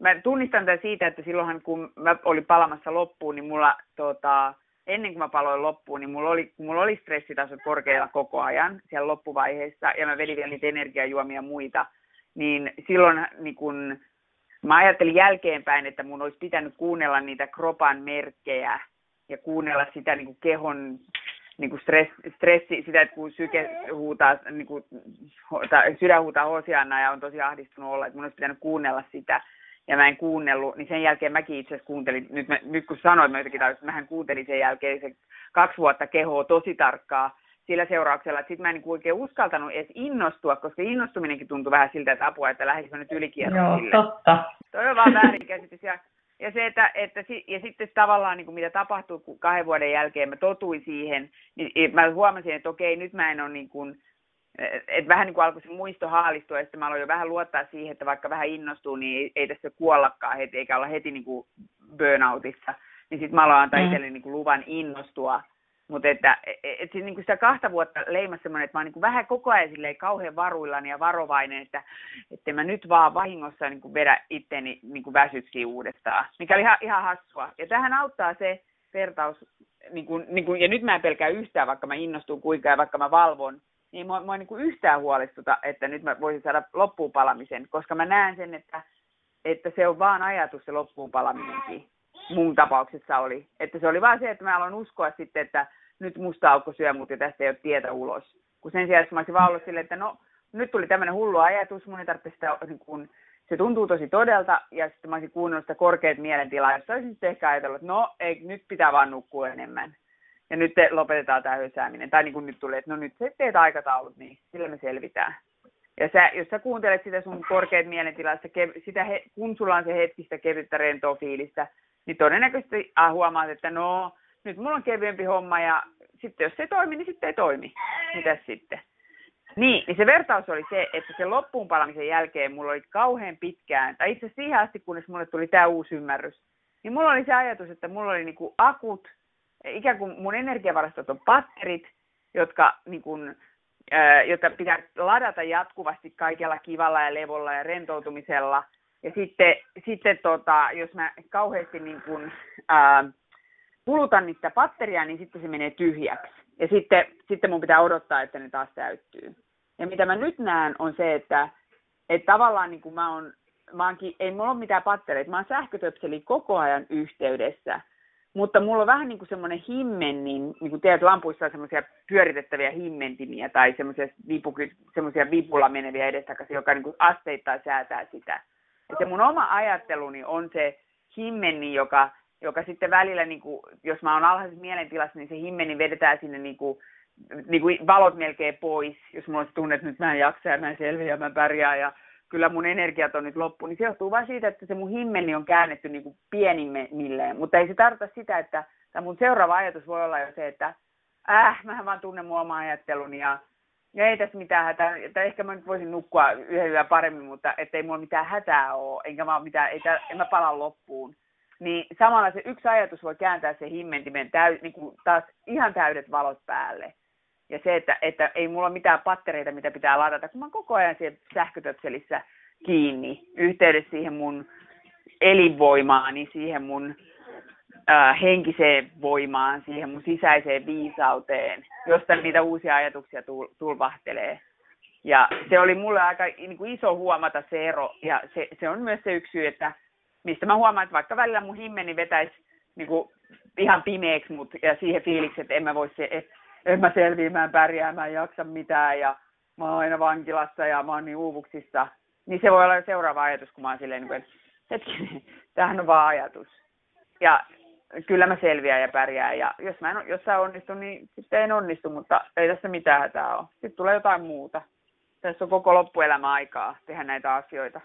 mä tunnistan tämän siitä, että silloinhan kun mä olin palamassa loppuun, niin mulla tota, ennen kuin mä paloin loppuun, niin mulla oli, mulla oli stressitasot korkealla koko ajan siellä loppuvaiheessa, ja mä vedin vielä niitä energiajuomia muita, niin silloin niin kun, mä ajattelin jälkeenpäin, että mun olisi pitänyt kuunnella niitä kropan merkkejä ja kuunnella sitä niin kuin kehon niin kuin stress, stressi, sitä, että kun syke huutaa, niin kuin, sydän huutaa hosianna ja on tosi ahdistunut olla, että mun olisi pitänyt kuunnella sitä, ja mä en kuunnellut, niin sen jälkeen mäkin itse asiassa kuuntelin, nyt, mä, nyt kun sanoin, mä jotenkin että mähän kuuntelin sen jälkeen se kaksi vuotta kehoa tosi tarkkaa sillä seurauksella, että sitten mä en niin oikein uskaltanut edes innostua, koska innostuminenkin tuntui vähän siltä, että apua, että lähdisikö nyt ylikierroksille. Joo, totta. Toi on vaan väärinkäsitys. Ja, ja, se, että, että, ja sitten tavallaan niin kuin mitä tapahtuu, kun kahden vuoden jälkeen mä totuin siihen, niin mä huomasin, että okei, nyt mä en ole niin kuin, et vähän niin kuin alkoi se muisto haalistua, ja sitten mä aloin jo vähän luottaa siihen, että vaikka vähän innostuu, niin ei, ei tässä kuollakaan heti, eikä olla heti niin kuin burnoutissa. Niin sitten mä aloin antaa mm. itselleni niin kuin luvan innostua. Mutta että et, et, et, niin kuin sitä kahta vuotta leimasi semmoinen, että mä oon niin kuin vähän koko ajan silleen kauhean varuillani ja varovainen, että, että mä nyt vaan vahingossa niin kuin vedä itteni niin kuin väsyksiin uudestaan, mikä oli ihan, ihan hassua. Ja tähän auttaa se vertaus, niin kuin, niin kuin, ja nyt mä en pelkää yhtään, vaikka mä innostun kuinka ja vaikka mä valvon, niin mua, mua niin kuin yhtään huolestuta, että nyt mä voisin saada loppuun palamisen, koska mä näen sen, että, että se on vaan ajatus se loppuun palaminenkin. Mun tapauksessa oli. Että se oli vaan se, että mä aloin uskoa sitten, että nyt musta aukko syö mut ja tästä ei ole tietä ulos. Kun sen sijaan, että mä olisin vaan ollut silleen, että no, nyt tuli tämmöinen hullu ajatus, mun ei tarvitse sitä, niin kun, se tuntuu tosi todelta, ja sitten mä olisin kuunnellut sitä korkeat mielentilaa, jossa olisin sitten ehkä ajatellut, että no, ei, nyt pitää vaan nukkua enemmän ja nyt te lopetetaan tämä hösääminen. Tai niin kuin nyt tulee, että no nyt sä teet aikataulut, niin sillä me selvitään. Ja sä, jos sä kuuntelet sitä sun korkeat mielentilasta, sitä he, kun sulla on se hetkistä kevyttä rentoa fiilistä, niin todennäköisesti ah, huomaat, että no, nyt mulla on kevyempi homma ja sitten jos se ei toimi, niin sitten ei toimi. Mitäs sitten? Niin, niin se vertaus oli se, että se loppuun palamisen jälkeen mulla oli kauhean pitkään, tai itse siihen asti, kunnes mulle tuli tämä uusi ymmärrys, niin mulla oli se ajatus, että mulla oli niinku akut ikään kuin mun energiavarastot on patterit, jotka, niin kuin, ää, jotka pitää ladata jatkuvasti kaikella kivalla ja levolla ja rentoutumisella. Ja sitten, sitten tota, jos mä kauheasti niin kuin, ää, kulutan niitä patteria, niin sitten se menee tyhjäksi. Ja sitten, sitten mun pitää odottaa, että ne taas täyttyy. Ja mitä mä nyt näen on se, että, että tavallaan niin kuin mä oon, mä oonkin, ei mulla ole mitään pattereita, mä oon sähkötöpseli koko ajan yhteydessä – mutta mulla on vähän niin kuin semmoinen himmen, niin, niin kuin tiedät, lampuissa on semmoisia pyöritettäviä himmentimiä tai semmoisia, vipu, semmoisia vipulla meneviä edestakaisin, joka niin kuin asteittain säätää sitä. Ja se mun oma ajatteluni on se himmeni, joka, joka sitten välillä, niin kuin, jos mä oon alhaisessa mielentilassa, niin se himmeni vedetään sinne niin kuin, niin kuin valot melkein pois, jos mulla se tunne, että nyt mä en jaksa ja mä en selviä ja mä pärjää ja kyllä mun energiat on nyt loppu, niin se johtuu vain siitä, että se mun himmeni on käännetty niin kuin pienimmilleen. Mutta ei se tarkoita sitä, että tämä mun seuraava ajatus voi olla jo se, että äh, mähän vaan tunnen mun oma ajatteluni ja, ja ei tässä mitään hätää, että ehkä mä nyt voisin nukkua yhden yön paremmin, mutta ettei mulla mitään hätää ole, enkä mä mitään, ei, en mä pala loppuun. Niin samalla se yksi ajatus voi kääntää se himmentimen täy, niin kuin taas ihan täydet valot päälle. Ja se, että, että ei mulla ole mitään pattereita, mitä pitää ladata, kun mä oon koko ajan siellä sähkötöpselissä kiinni, yhteydessä siihen mun elinvoimaani, siihen mun äh, henkiseen voimaan, siihen mun sisäiseen viisauteen, josta niitä uusia ajatuksia tul, tulvahtelee. Ja se oli mulle aika niin kuin iso huomata se ero, ja se, se on myös se yksi syy, että mistä mä huomaan, että vaikka välillä mun himmeni vetäisi niin kuin ihan pimeäksi, mut, ja siihen fiiliksi, että en mä voi se, että en mä selviä, mä en pärjää, mä en jaksa mitään ja mä oon aina vankilassa ja mä oon niin uuvuksissa. Niin se voi olla seuraava ajatus, kun mä oon silleen, niin että hetkinen, tämähän on vaan ajatus. Ja kyllä mä selviän ja pärjään. Ja jos mä en jossain onnistu, niin sitten en onnistu, mutta ei tässä mitään hätää ole. Sitten tulee jotain muuta. Tässä on koko loppuelämä aikaa tehdä näitä asioita.